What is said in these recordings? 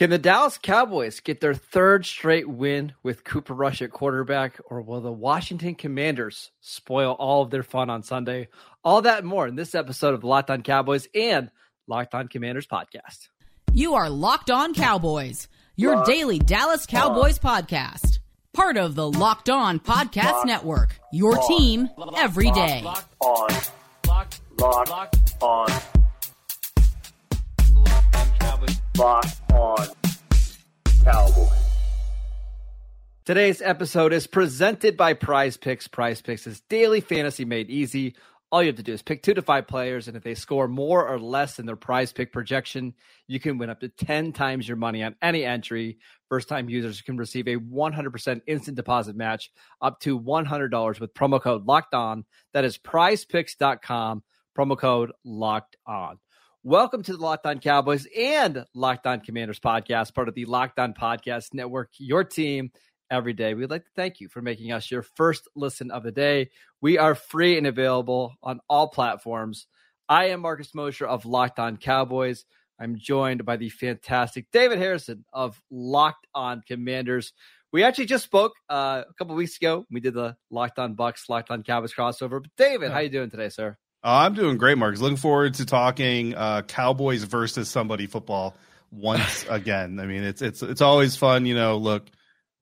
Can the Dallas Cowboys get their third straight win with Cooper Rush at quarterback, or will the Washington Commanders spoil all of their fun on Sunday? All that and more in this episode of the Locked On Cowboys and Locked On Commanders podcast. You are Locked On Cowboys, your Locked daily Dallas Cowboys on. podcast. Part of the Locked On Podcast Locked Network, your on. team every day. Locked on. Locked, Locked, Locked on. Locked on Cowboys. Locked on Cowboys. Today's episode is presented by Prize Picks. Prize Picks is daily fantasy made easy. All you have to do is pick two to five players, and if they score more or less than their prize pick projection, you can win up to 10 times your money on any entry. First time users can receive a 100% instant deposit match up to $100 with promo code locked on. That is prizepicks.com, promo code locked on. Welcome to the Locked On Cowboys and Locked On Commanders podcast, part of the Locked On Podcast Network, your team every day. We'd like to thank you for making us your first listen of the day. We are free and available on all platforms. I am Marcus Mosher of Locked On Cowboys. I'm joined by the fantastic David Harrison of Locked On Commanders. We actually just spoke uh, a couple weeks ago. We did the Locked On Bucks, Locked On Cowboys crossover. But David, yeah. how you doing today, sir? Uh, I'm doing great, Marcus. Looking forward to talking uh, Cowboys versus somebody football once again. I mean, it's it's it's always fun. You know, look,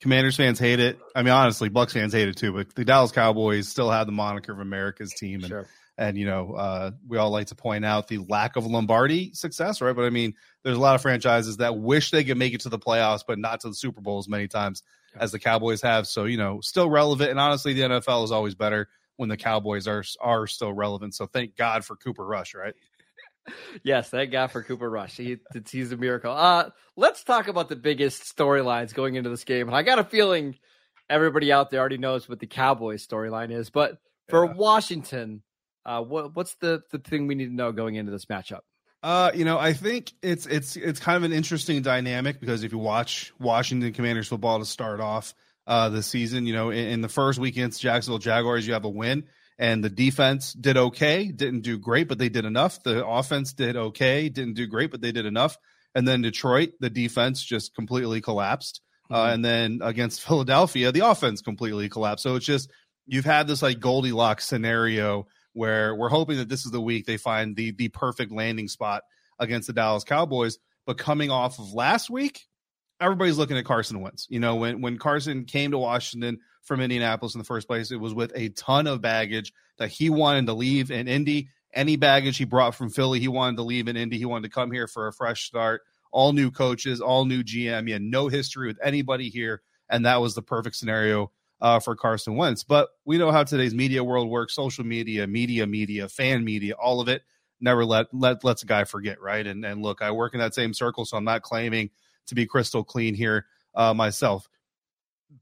Commanders fans hate it. I mean, honestly, Bucks fans hate it too. But the Dallas Cowboys still have the moniker of America's team, and sure. and you know, uh, we all like to point out the lack of Lombardi success, right? But I mean, there's a lot of franchises that wish they could make it to the playoffs, but not to the Super Bowl as many times as the Cowboys have. So you know, still relevant. And honestly, the NFL is always better when the Cowboys are are still relevant. So thank God for Cooper Rush, right? yes, thank God for Cooper Rush. He, he's a miracle. Uh, let's talk about the biggest storylines going into this game. And I got a feeling everybody out there already knows what the Cowboys storyline is. But for yeah. Washington, uh, what, what's the, the thing we need to know going into this matchup? Uh, you know, I think it's it's it's kind of an interesting dynamic because if you watch Washington Commanders football to start off, uh, this season. You know, in, in, the first week against Jacksonville Jaguars, you have a win, and the defense did okay, didn't do great, but they did enough. The offense did okay, didn't do great, but they did enough. And then Detroit, the defense just completely collapsed. Uh, mm-hmm. Uh, and then against Philadelphia, the offense completely collapsed. So it's just you've had this like Goldilocks scenario where we're hoping that this is the week they find the the perfect landing spot against the Dallas Cowboys. But coming off of last week, everybody's looking at Carson Wentz. You know, when when Carson came to Washington from Indianapolis in the first place, it was with a ton of baggage that he wanted to leave in Indy. Any baggage he brought from Philly, he wanted to leave in Indy. He wanted to come here for a fresh start. All new coaches, all new GM. He had no history with anybody here, and that was the perfect scenario uh, for Carson Wentz. But we know how today's media world works: social media, media, media, fan media, all of it. Never let let lets a guy forget, right? And and look, I work in that same circle, so I'm not claiming to be crystal clean here uh, myself.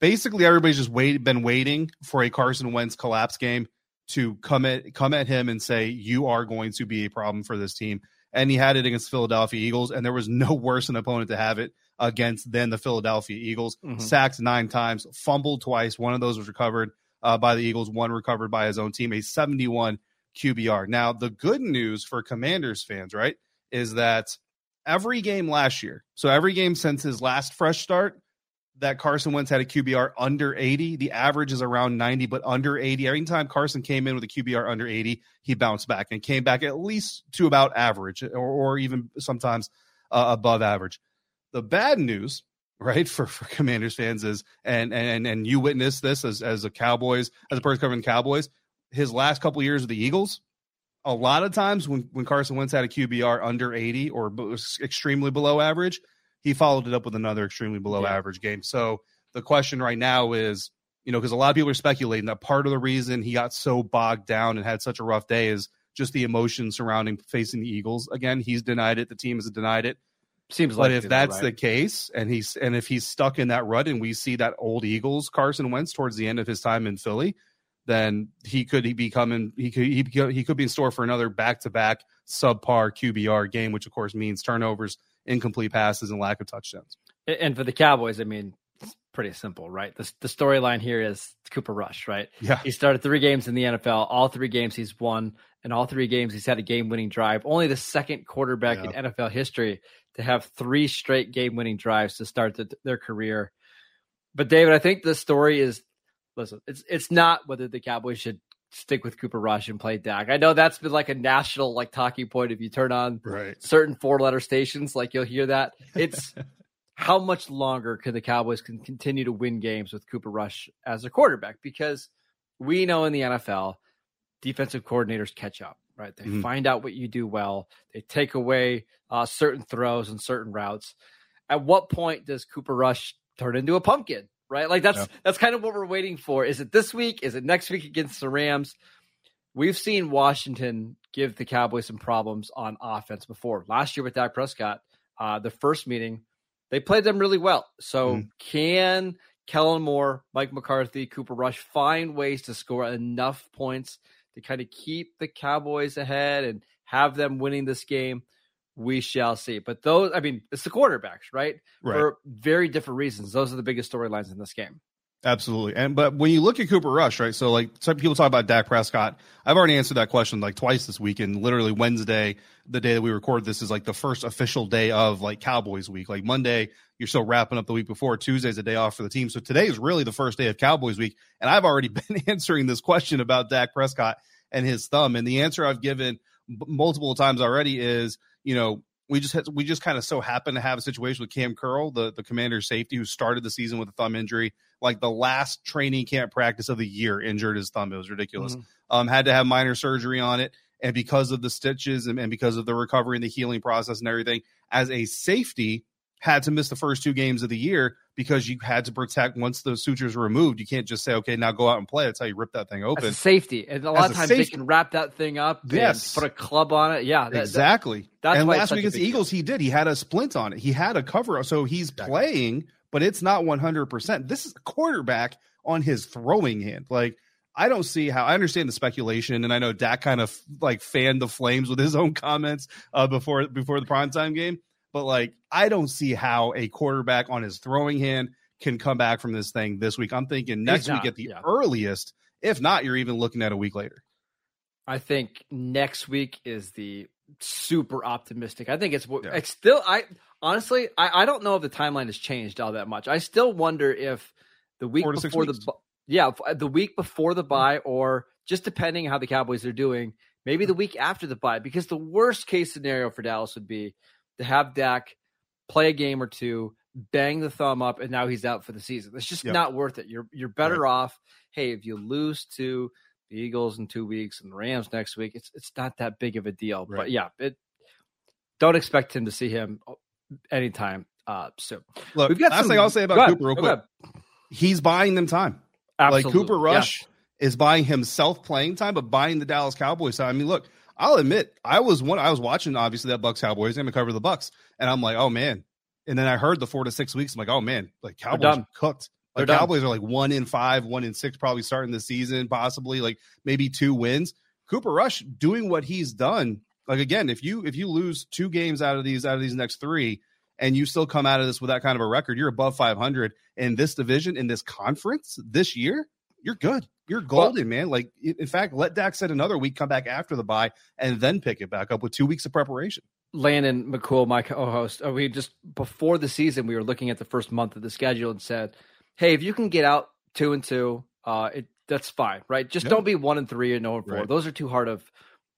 Basically, everybody's just wait, been waiting for a Carson Wentz collapse game to come at come at him and say you are going to be a problem for this team. And he had it against Philadelphia Eagles, and there was no worse an opponent to have it against than the Philadelphia Eagles. Mm-hmm. Sacked nine times, fumbled twice. One of those was recovered uh, by the Eagles. One recovered by his own team. A seventy-one QBR. Now, the good news for Commanders fans, right, is that every game last year, so every game since his last fresh start, that Carson Wentz had a QBR under 80. The average is around 90, but under 80. Every time Carson came in with a QBR under 80, he bounced back and came back at least to about average or, or even sometimes uh, above average. The bad news, right, for, for Commanders fans is, and, and, and you witnessed this as, as a Cowboys, as a person covering the Cowboys, his last couple years with the Eagles, a lot of times when, when Carson Wentz had a QBR under 80 or extremely below average, he followed it up with another extremely below yeah. average game. So the question right now is, you know, because a lot of people are speculating that part of the reason he got so bogged down and had such a rough day is just the emotion surrounding facing the Eagles. Again, he's denied it. The team has denied it. Seems like, but if that's right. the case, and he's and if he's stuck in that rut, and we see that old Eagles Carson Wentz towards the end of his time in Philly, then he could be coming. He could he, he could be in store for another back to back subpar QBR game, which of course means turnovers, incomplete passes, and lack of touchdowns. And for the Cowboys, I mean, it's pretty simple, right? The, the storyline here is Cooper Rush, right? Yeah. He started three games in the NFL. All three games he's won. and all three games, he's had a game winning drive. Only the second quarterback yeah. in NFL history to have three straight game winning drives to start the, their career. But David, I think the story is listen, it's it's not whether the Cowboys should stick with Cooper Rush and play Dak. I know that's been like a national like talking point. If you turn on right. certain four letter stations, like you'll hear that. It's how much longer can the Cowboys can continue to win games with Cooper Rush as a quarterback? Because we know in the NFL, defensive coordinators catch up, right? They mm-hmm. find out what you do well. They take away uh, certain throws and certain routes. At what point does Cooper Rush turn into a pumpkin? Right, like that's yeah. that's kind of what we're waiting for. Is it this week? Is it next week against the Rams? We've seen Washington give the Cowboys some problems on offense before. Last year with Dak Prescott, uh, the first meeting, they played them really well. So mm. can Kellen Moore, Mike McCarthy, Cooper Rush find ways to score enough points to kind of keep the Cowboys ahead and have them winning this game? We shall see. But those, I mean, it's the quarterbacks, right? right. For very different reasons. Those are the biggest storylines in this game. Absolutely. And but when you look at Cooper Rush, right? So like some people talk about Dak Prescott. I've already answered that question like twice this week. And literally Wednesday, the day that we record this, is like the first official day of like Cowboys week. Like Monday, you're still wrapping up the week before. Tuesday's a day off for the team. So today is really the first day of Cowboys week. And I've already been answering this question about Dak Prescott and his thumb. And the answer I've given multiple times already is, you know, we just had, we just kind of so happen to have a situation with Kam Curl, the the commander's safety, who started the season with a thumb injury. Like the last training camp practice of the year, injured his thumb. It was ridiculous. Mm-hmm. Um, had to have minor surgery on it, and because of the stitches and, and because of the recovery and the healing process and everything, as a safety, had to miss the first two games of the year because you had to protect once the sutures were removed. You can't just say, okay, now go out and play. That's how you rip that thing open. safety. And a lot As of times they can wrap that thing up yes. put a club on it. Yeah. That, exactly. That, that's and last week against the Eagles, deal. he did. He had a splint on it. He had a cover. So he's exactly. playing, but it's not 100%. This is a quarterback on his throwing hand. Like, I don't see how I understand the speculation, and I know Dak kind of like fanned the flames with his own comments uh, before before the primetime game but like I don't see how a quarterback on his throwing hand can come back from this thing this week. I'm thinking next week at the yeah. earliest. If not, you're even looking at a week later. I think next week is the super optimistic. I think it's yeah. it's still I honestly I, I don't know if the timeline has changed all that much. I still wonder if the week before the yeah the week before the mm-hmm. bye or just depending how the Cowboys are doing, maybe the mm-hmm. week after the bye because the worst case scenario for Dallas would be to have Dak play a game or two, bang the thumb up, and now he's out for the season. It's just yep. not worth it. You're you're better right. off. Hey, if you lose to the Eagles in two weeks and the Rams next week, it's it's not that big of a deal. Right. But yeah, it don't expect him to see him anytime uh soon. Look, we've got last some, thing I'll say about Cooper real quick. He's buying them time. Absolutely. Like Cooper Rush yeah. is buying himself playing time, but buying the Dallas Cowboys time. I mean, look, I'll admit I was one. I was watching obviously that Bucks Cowboys game to cover the Bucks, and I'm like, oh man. And then I heard the four to six weeks. I'm like, oh man, like Cowboys cooked. Like Cowboys are like one in five, one in six, probably starting the season, possibly like maybe two wins. Cooper Rush doing what he's done. Like again, if you if you lose two games out of these out of these next three, and you still come out of this with that kind of a record, you're above 500 in this division in this conference this year. You're good. You're golden, man. Like, in fact, let Dak set another week, come back after the bye, and then pick it back up with two weeks of preparation. Landon McCool, my co-host, uh, we just before the season, we were looking at the first month of the schedule and said, "Hey, if you can get out two and two, uh, it that's fine, right? Just yeah. don't be one and three and no and four. Right. Those are too hard of,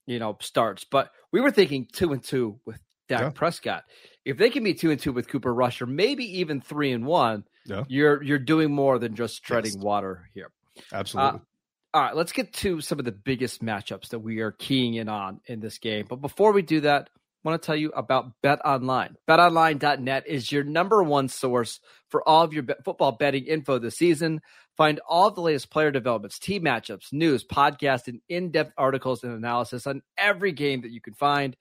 you know, starts. But we were thinking two and two with Dak yeah. Prescott. If they can be two and two with Cooper Rush, or maybe even three and one, yeah. you're you're doing more than just treading yes. water here. Absolutely. Uh, all right, let's get to some of the biggest matchups that we are keying in on in this game. But before we do that, I want to tell you about Bet Online. BetOnline.net is your number one source for all of your football betting info this season. Find all the latest player developments, team matchups, news, podcasts, and in-depth articles and analysis on every game that you can find.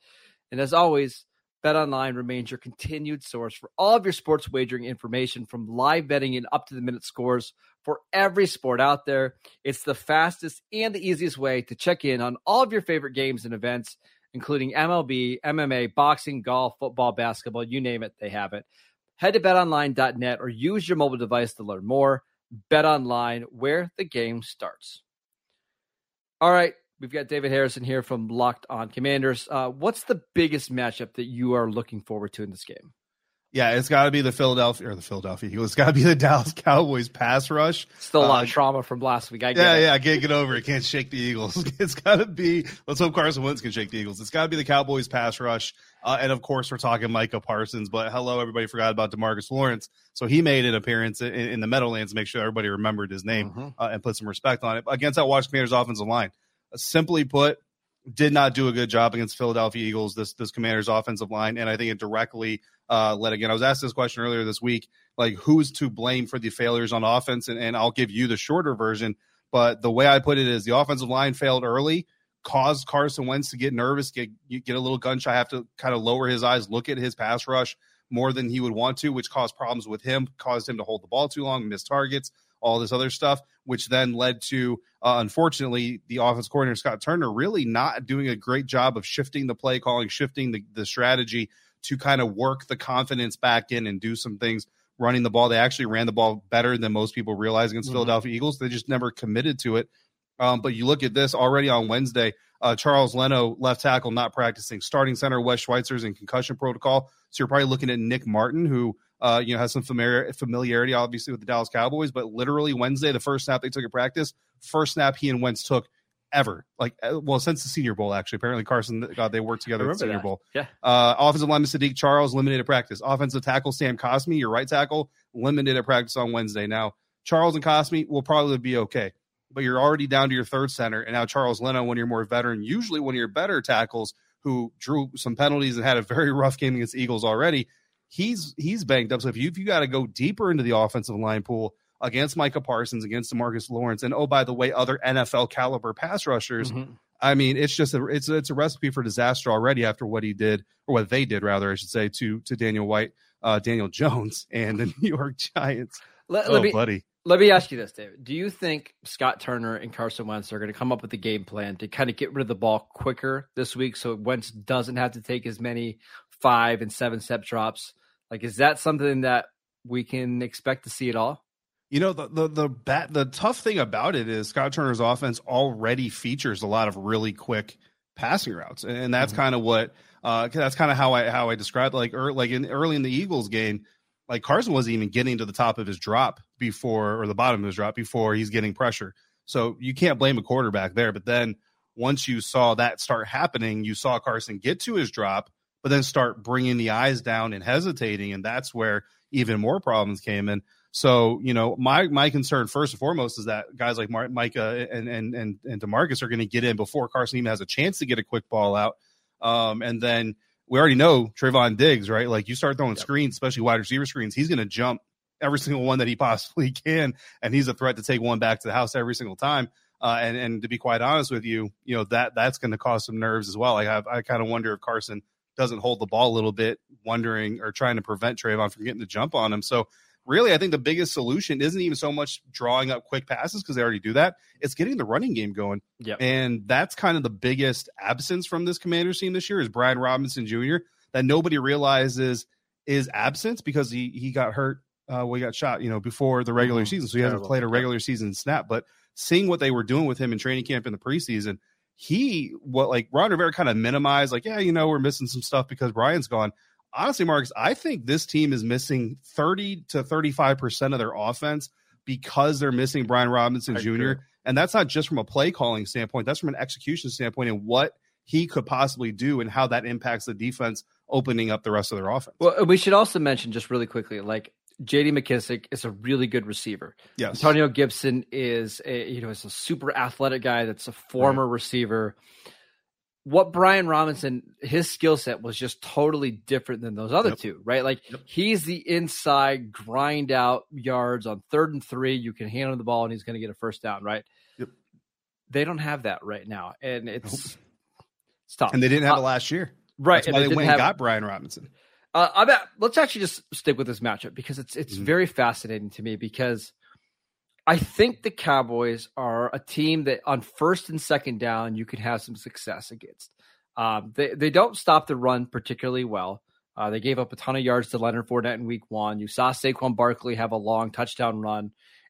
And as always, BetOnline remains your continued source for all of your sports wagering information from live betting and up to the minute scores for every sport out there. It's the fastest and the easiest way to check in on all of your favorite games and events, including MLB, MMA, boxing, golf, football, basketball, you name it, they have it. Head to betonline.net or use your mobile device to learn more. BetOnline, where the game starts. All right, We've got David Harrison here from Locked On Commanders. Uh, what's the biggest matchup that you are looking forward to in this game? Yeah, it's got to be the Philadelphia or the Philadelphia Eagles. It's got to be the Dallas Cowboys pass rush. Still a lot uh, of trauma from last week. I yeah, it. yeah, I can't get over it. Can't shake the Eagles. It's got to be. Let's hope Carson Wentz can shake the Eagles. It's got to be the Cowboys pass rush, uh, and of course we're talking Micah Parsons. But hello, everybody forgot about DeMarcus Lawrence, so he made an appearance in, in the Meadowlands. Make sure everybody remembered his name mm-hmm. uh, and put some respect on it against that Washington Commanders offensive line. simply put, did not do a good job against Philadelphia Eagles. This this Commanders offensive line, and I think it directly uh, led again. I was asked this question earlier this week, like who's to blame for the failures on offense, and, and I'll give you the shorter version. But the way I put it is the offensive line failed early, caused Carson Wentz to get nervous, get get a little gun shy, have to kind of lower his eyes, look at his pass rush more than he would want to, which caused problems with him, caused him to hold the ball too long, miss targets, all this other stuff, which then led to, uh, unfortunately, the offense coordinator Scott Turner really not doing a great job of shifting the play calling, shifting the, the strategy to kind of work the confidence back in and do some things running the ball. They actually ran the ball better than most people realize against mm-hmm. Philadelphia Eagles. They just never committed to it. Um, but you look at this already on Wednesday. Uh, Charles Leno, left tackle, not practicing. Starting center, Wes Schweitzer's in concussion protocol. So you're probably looking at Nick Martin, who uh, you know, has some familiar, familiarity, obviously, with the Dallas Cowboys. But literally Wednesday, the first snap they took at practice, first snap he and Wentz took ever. Like, uh, well, since the Senior Bowl, actually. Apparently, Carson, God, they worked together at the Senior that. Bowl. Yeah. Uh, offensive lineman Saahdiq Charles limited practice. Offensive tackle Sam Cosmi, your right tackle, limited at practice on Wednesday. Now, Charles and Cosmi will probably be okay, but you're already down to your third center, and now Charles Leno, one of your more veteran, usually one of your better tackles, who drew some penalties and had a very rough game against Eagles already he's he's banged up. So if you if you got to go deeper into the offensive line pool against Micah Parsons, against DeMarcus Lawrence, and oh by the way, other NFL caliber pass rushers. Mm-hmm. I mean, it's just a it's it's a recipe for disaster already after what he did or what they did rather, I should say, to to Daniel White, uh, Daniel Jones, and the New York Giants. Let, oh, let me, buddy. Let me ask you this, David. Do you think Scott Turner and Carson Wentz are going to come up with a game plan to kind of get rid of the ball quicker this week so Wentz doesn't have to take as many five and seven step drops like, is that something that we can expect to see at all? You know, the the the bat the tough thing about it is Scott Turner's offense already features a lot of really quick passing routes, and that's mm-hmm. kind of what uh, that's kind of how I how I described like er, like in early in the Eagles game, like Carson wasn't even getting to the top of his drop before or the bottom of his drop before he's getting pressure. So you can't blame a quarterback there. But then once you saw that start happening, you saw Carson get to his drop but then start bringing the eyes down and hesitating, and that's where even more problems came in. So, you know, my my concern first and foremost is that guys like Mar- Micah and and and and DeMarcus are going to get in before Carson even has a chance to get a quick ball out. Um, and then we already know Trevon Diggs, right? Like you start throwing yep. screens, especially wide receiver screens, he's going to jump every single one that he possibly can, and he's a threat to take one back to the house every single time. Uh, and and to be quite honest with you, you know that that's going to cause some nerves as well. I, I kind of wonder if Carson doesn't hold the ball a little bit, wondering or trying to prevent Trevon from getting the jump on him. So really, I think the biggest solution isn't even so much drawing up quick passes because they already do that. It's getting the running game going. Yep. And that's kind of the biggest absence from this Commanders team this year is Brian Robinson Jr. that nobody realizes is absence because he he got hurt uh, he got shot, you know, before the regular mm-hmm. season. So he Terrible. hasn't played a regular season snap. But seeing what they were doing with him in training camp in the preseason – he what like Ron Rivera kind of minimized, like, yeah, you know, we're missing some stuff because Brian's gone. Honestly, Marcus, I think this team is missing 30 to 35% of their offense because they're missing Brian Robinson Jr. And that's not just from a play calling standpoint, that's from an execution standpoint and what he could possibly do and how that impacts the defense opening up the rest of their offense. Well, uh, we should also mention just really quickly, like J.D. McKissic is a really good receiver. Yes. Antonio Gibson is a you know is a super athletic guy that's a former right. receiver. What Brian Robinson, his skill set was just totally different than those other yep. two, right? Like yep. he's the inside grind out yards on third and three. You can hand him the ball and he's going to get a first down, right? Yep. They don't have that right now, and it's nope. it's tough. And they didn't have uh, it last year, right? That's why they, they went have, and got Brian Robinson. Uh, I bet, let's actually just stick with this matchup because it's it's mm-hmm. very fascinating to me because I think the Cowboys are a team that on first and second down you could have some success against. Um, they they don't stop the run particularly well. Uh, they gave up a ton of yards to Leonard Fournette in Week One. You saw Saquon Barkley have a long touchdown run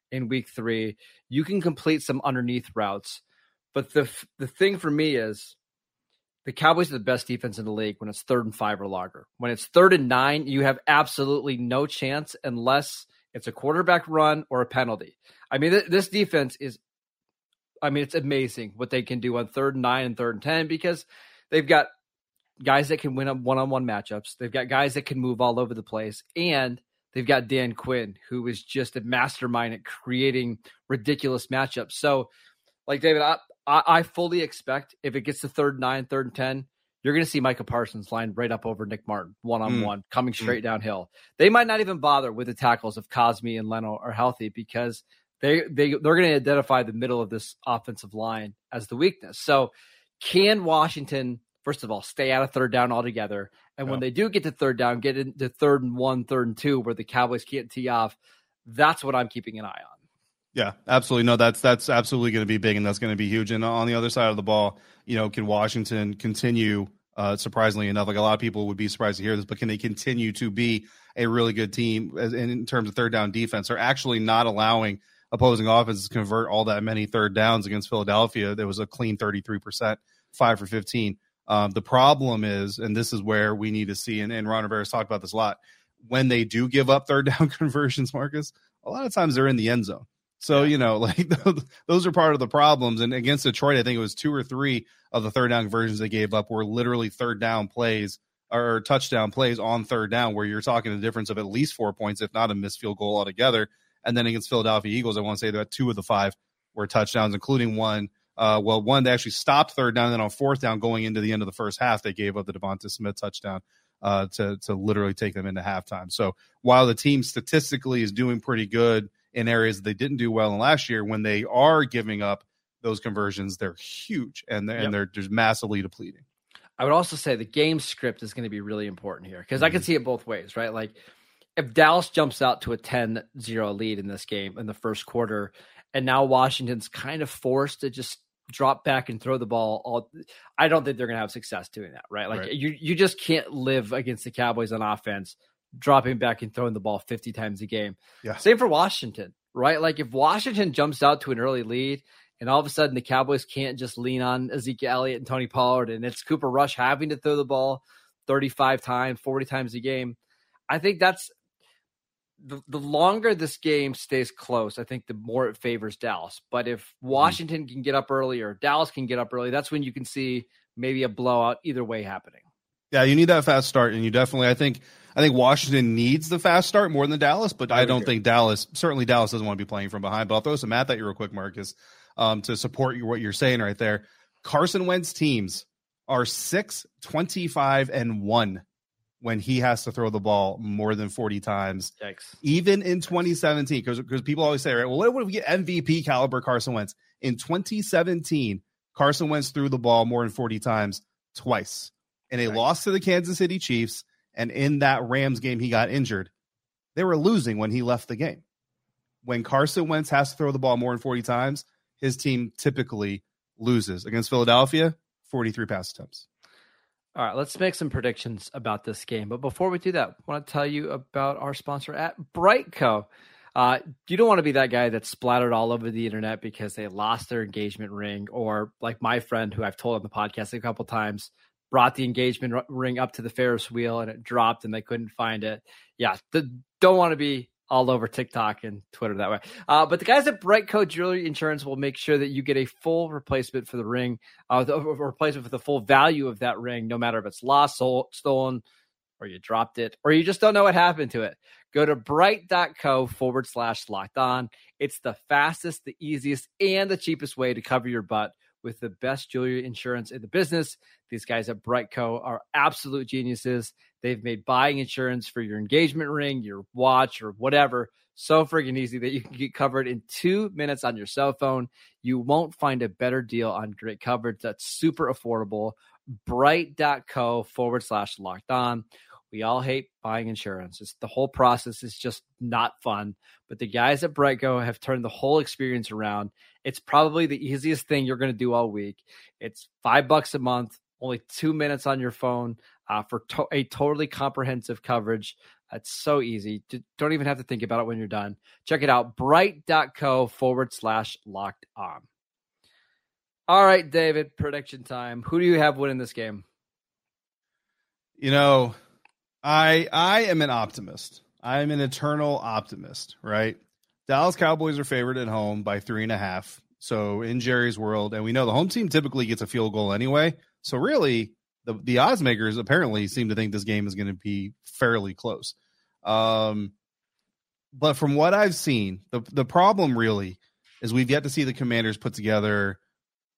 in Week Three. You can complete some underneath routes, But the the thing for me is the Cowboys are the best defense in the league when it's third and five or longer. When it's third and nine, you have absolutely no chance unless it's a quarterback run or a penalty. I mean, th- this defense is, I mean, it's amazing what they can do on third and nine and third and 10 because they've got guys that can win one on one matchups. They've got guys that can move all over the place. And they've got Dan Quinn, who is just a mastermind at creating ridiculous matchups. So, like David, I, I, I fully expect if it gets to third nine, third and ten, you're going to see Micah Parsons lined right up over Nick Martin, one on one, coming Hmm. straight downhill. They might not even bother with the tackles if Cosmi and Leno are healthy because they they they're going to identify the middle of this offensive line as the weakness. So, can Washington first of all stay out of third down altogether? And when they do get to third down, get into third and one, third and two, where the Cowboys can't tee off. That's what I'm keeping an eye on. Yeah, absolutely. No, that's that's absolutely going to be big, and that's going to be huge. And on the other side of the ball, you know, can Washington continue? Uh, surprisingly enough, like a lot of people would be surprised to hear this, but can they continue to be a really good team as, in terms of third down defense? They're actually not allowing opposing offenses to convert all that many third downs against Philadelphia. There was a clean thirty three percent, five for fifteen. Um, the problem is, and this is where we need to see, and, and Ron Rivera's talked about this a lot. When they do give up third down conversions, Marcus, a lot of times they're in the end zone. So, you know, like those are part of the problems. And against Detroit, I think it was two or three of the third down conversions they gave up were literally third down plays or touchdown plays on third down, where you're talking a difference of at least four points, if not a missed field goal altogether. And then against Philadelphia Eagles, I want to say that two of the five were touchdowns, including one. Uh, well, one they actually stopped third down, and then on fourth down, going into the end of the first half, they gave up the DeVonta Smith touchdown uh, to to literally take them into halftime. So while the team statistically is doing pretty good in areas they didn't do well in last year, when they are giving up those conversions, they're huge and they're, Yep. and they're just massively depleting. I would also say the game script is going to be really important here because I Mm-hmm. can see it both ways, right? Like if Dallas jumps out to a 10 0 lead in this game in the first quarter, and now Washington's kind of forced to just drop back and throw the ball all I don't think they're going to have success doing that, right? Like Right. you you just can't live against the Cowboys on offense dropping back and throwing the ball 50 times a game. Yeah. Same for Washington, right? Like if Washington jumps out to an early lead and all of a sudden the Cowboys can't just lean on Ezekiel Elliott and Tony Pollard and it's Cooper Rush having to throw the ball 35 times, 40 times a game. I think that's the, the longer this game stays close, I think the more it favors Dallas. But if mm-hmm. Washington can get up early or Dallas can get up early, that's when you can see maybe a blowout either way happening. Yeah, you need that fast start, and you definitely. I think. I think Washington needs the fast start more than Dallas, but I, don't think Dallas. Certainly, Dallas doesn't want to be playing from behind. But I'll throw some math at you real quick, Marcus, um, to support you what you're saying right there. Carson Wentz teams are 6, 25, and one when he has to throw the ball more than 40 times Yikes. even in 2017, because because people always say, right, well, what would we get MVP caliber Carson Wentz? In 2017, Carson Wentz threw the ball more than 40 times twice. And a Right. lost to the Kansas City Chiefs. And in that Rams game, he got injured. They were losing when he left the game. When Carson Wentz has to throw the ball more than 40 times, his team typically loses. Against Philadelphia, 43 pass attempts. All right, let's make some predictions about this game. But before we do that, I want to tell you about our sponsor at BriteCo. Uh, you don't want to be that guy that's splattered all over the internet because they lost their engagement ring, or like my friend who I've told on the podcast a couple times brought the engagement ring up to the Ferris wheel and it dropped and they couldn't find it. Yeah, the, don't want to be all over TikTok and Twitter that way. Uh, but the guys at BriteCo Jewelry Insurance will make sure that you get a full replacement for the ring, uh, the, replacement for the full value of that ring, no matter if it's lost, sol- stolen, or you dropped it, or you just don't know what happened to it. Go to brite.co forward slash locked on. It's the fastest, the easiest, and the cheapest way to cover your butt with the best jewelry insurance in the business. These guys at BriteCo are absolute geniuses. They've made buying insurance for your engagement ring, your watch, or whatever so friggin' easy that you can get covered in two minutes on your cell phone. You won't find a better deal on great coverage that's super affordable. Brite.co forward slash locked on. We all hate buying insurance. It's the whole process is just not fun. But the guys at BriteCo have turned the whole experience around. It's probably the easiest thing you're going to do all week. It's five bucks a month, only two minutes on your phone uh, for to- a totally comprehensive coverage. It's so easy. Don't even have to think about it when you're done. Check it out brite.co forward slash locked on. All right, David, prediction time. Who do you have winning this game? You know, I I am an optimist. I am an eternal optimist, right? Dallas Cowboys are favored at home by three and a half. So in Jerry's world, and we know the home team typically gets a field goal anyway. So really, the the odds makers apparently seem to think this game is going to be fairly close. Um, but from what I've seen, the the problem really is we've yet to see the Commanders put together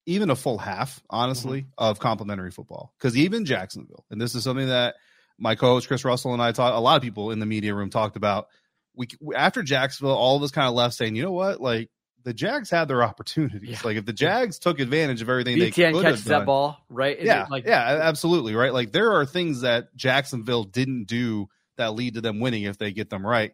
even a full half, honestly, mm-hmm. of complementary football. Because even Jacksonville, and this is something that my co-host Chris Russell and I talked. A lot of people in the media room talked about. We after Jacksonville, all of us kind of left saying, you know what, like the Jags had their opportunities. Yeah. Like if the Jags took advantage of everything BTN they could catches that ball, right? yeah, like yeah, absolutely, right. Like there are things that Jacksonville didn't do that lead to them winning if they get them right.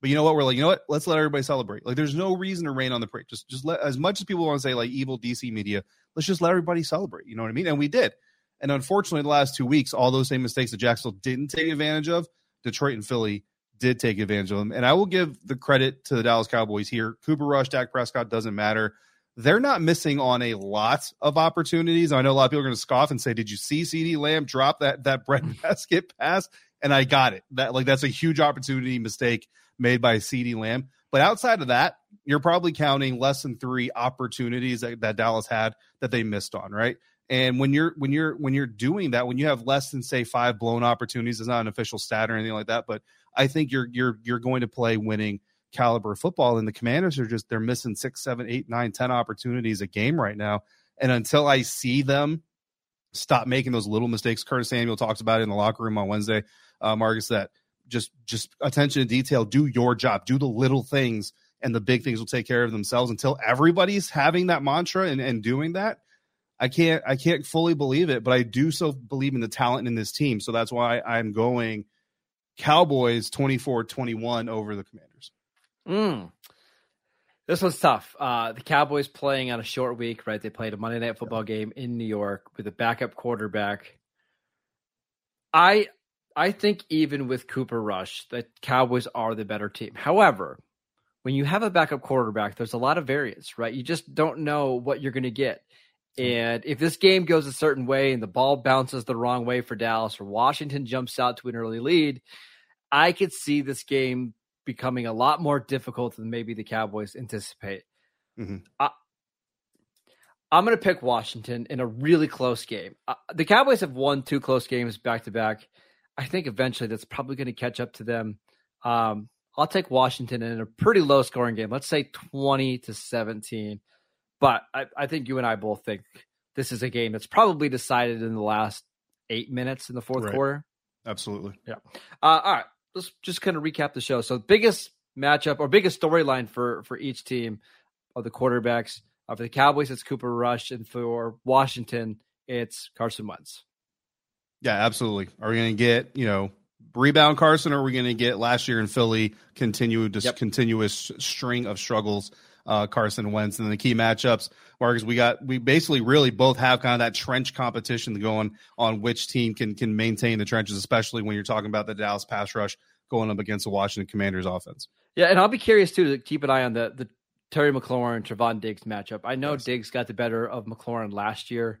But you know what? We're like, you know what? Let's let everybody celebrate. Like, there's no reason to rain on the parade. Just, just let as much as people want to say like evil DC media. Let's just let everybody celebrate. You know what I mean? And we did. And unfortunately, the last two weeks, all those same mistakes that Jacksonville didn't take advantage of, Detroit and Philly did take advantage of them. And I will give the credit to the Dallas Cowboys here. Cooper Rush, Dak Prescott doesn't matter. They're not missing on a lot of opportunities. I know a lot of people are going to scoff and say, "Did you see CeeDee Lamb drop that that bread mm. basket pass?" And I got it. That like that's a huge opportunity mistake made by CeeDee Lamb. But outside of that, you're probably counting less than three opportunities that, that Dallas had that they missed on, right? And when you're when you're when you're doing that, when you have less than say five blown opportunities, it's not an official stat or anything like that, but I think you're you're you're going to play winning caliber football. And the commanders are just they're missing six, seven, eight, nine, ten opportunities a game right now. And until I see them stop making those little mistakes, Curtis Samuel talks about it in the locker room on Wednesday, uh, Marcus, that just just attention to detail, do your job, do the little things, and the big things will take care of themselves until everybody's having that mantra and, and doing that I can't I can't fully believe it, but I do so believe in the talent in this team. So that's why I'm going Cowboys 24-21 over the Commanders. Mm. This was tough. Uh, the Cowboys playing on a short week, right? They played a Monday night football game in New York with a backup quarterback. I I think even with Cooper Rush, the Cowboys are the better team. However, when you have a backup quarterback, there's a lot of variance, right? You just don't know what you're going to get. And if this game goes a certain way and the ball bounces the wrong way for Dallas or Washington jumps out to an early lead, I could see this game becoming a lot more difficult than maybe the Cowboys anticipate. Mm-hmm. I, am going to pick Washington in a really close game. Uh, the Cowboys have won two close games back to back. I think eventually that's probably going to catch up to them. Um, I'll take Washington in a pretty low scoring game. Let's say 20 to 17. But I, I think you and I both think this is a game that's probably decided in the last eight minutes in the fourth right. quarter. Absolutely. Yeah. Uh, all right. Let's just kind of recap the show. So, biggest matchup or biggest storyline for for each team of the quarterbacks. Uh, for the Cowboys, it's Cooper Rush, and for Washington, it's Carson Wentz. Yeah, absolutely. Are we going to get you know rebound Carson, or are we going to get last year in Philly continued yep. continuous string of struggles uh, Carson Wentz. And the key matchups, Marcus, we got we basically really both have kind of that trench competition going on which team can can maintain the trenches, especially when you're talking about the Dallas pass rush going up against the Washington Commanders offense. Yeah, and I'll be curious too to keep an eye on the the Terry McLaurin Trevon Diggs matchup. I know yes. Diggs got the better of McLaurin last year,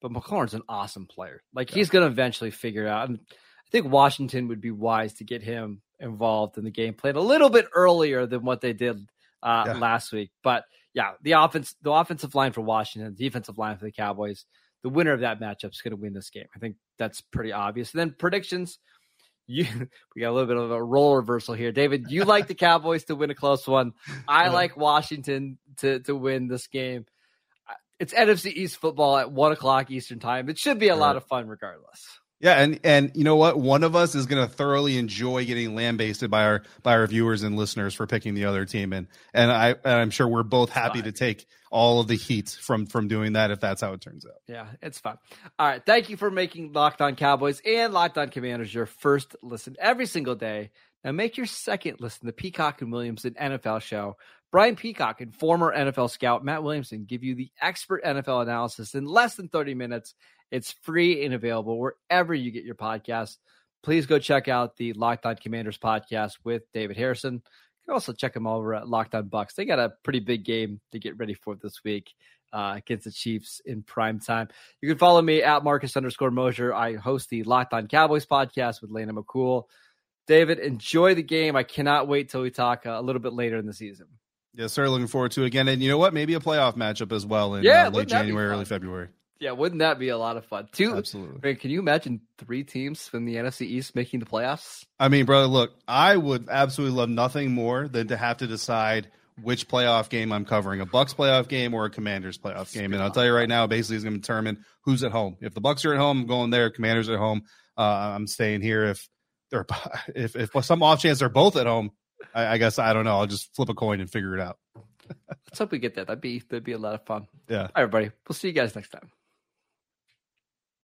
but McLaurin's an awesome player. Like yeah. he's going to eventually figure it out. And I think Washington would be wise to get him involved in the game plan a little bit earlier than what they did uh, yeah. last week. But yeah, the offense, the offensive line for Washington, the defensive line for the Cowboys, the winner of that matchup is going to win this game. I think that's pretty obvious. And then predictions. You, we got a little bit of a role reversal here, David. You like the Cowboys to win a close one. I like Washington to to win this game. It's NFC East football at one o'clock Eastern time. It should be a lot of fun, regardless. Yeah, and and you know what? One of us is going to thoroughly enjoy getting lambasted by our by our viewers and listeners for picking the other team, and and I and I'm sure we're both happy to take all of the heat from from doing that if that's how it turns out. Yeah, it's fun. All right, thank you for making Locked On Cowboys and Locked On Commanders your first listen every single day. Now make your second listen the Peacock and Williamson NFL show. Brian Peacock and former NFL scout Matt Williamson give you the expert NFL analysis in less than 30 minutes it's free and available wherever you get your podcasts. Please go check out the Locked On Commanders podcast with David Harrison. You can also check them over at Locked On Bucks. They got a pretty big game to get ready for this week. uh, against the Chiefs in prime time. You can follow me at Marcus underscore Mosher. I host the Locked On Cowboys podcast with Landon McCool. David, enjoy the game. I cannot wait till we talk uh, a little bit later in the season. Yeah, sir. Looking forward to it again. And you know what? Maybe a playoff matchup as well in yeah, uh, late January, early February. Yeah, wouldn't that be a lot of fun? Two, absolutely. Man, can you imagine three teams from the NFC East making the playoffs? I mean, brother, look, I would absolutely love nothing more than to have to decide which playoff game I'm covering, a Bucks playoff game or a Commanders playoff game. And I'll tell you right now, basically, is going to determine who's at home. If the Bucks are at home, I'm going there. Commanders at home, uh, I'm staying here. If they're if if some off chance they're both at home, I, I guess I don't know. I'll just flip a coin and figure it out. Let's hope we get that. That'd be that'd be a lot of fun. Yeah. All right, everybody. We'll see you guys next time.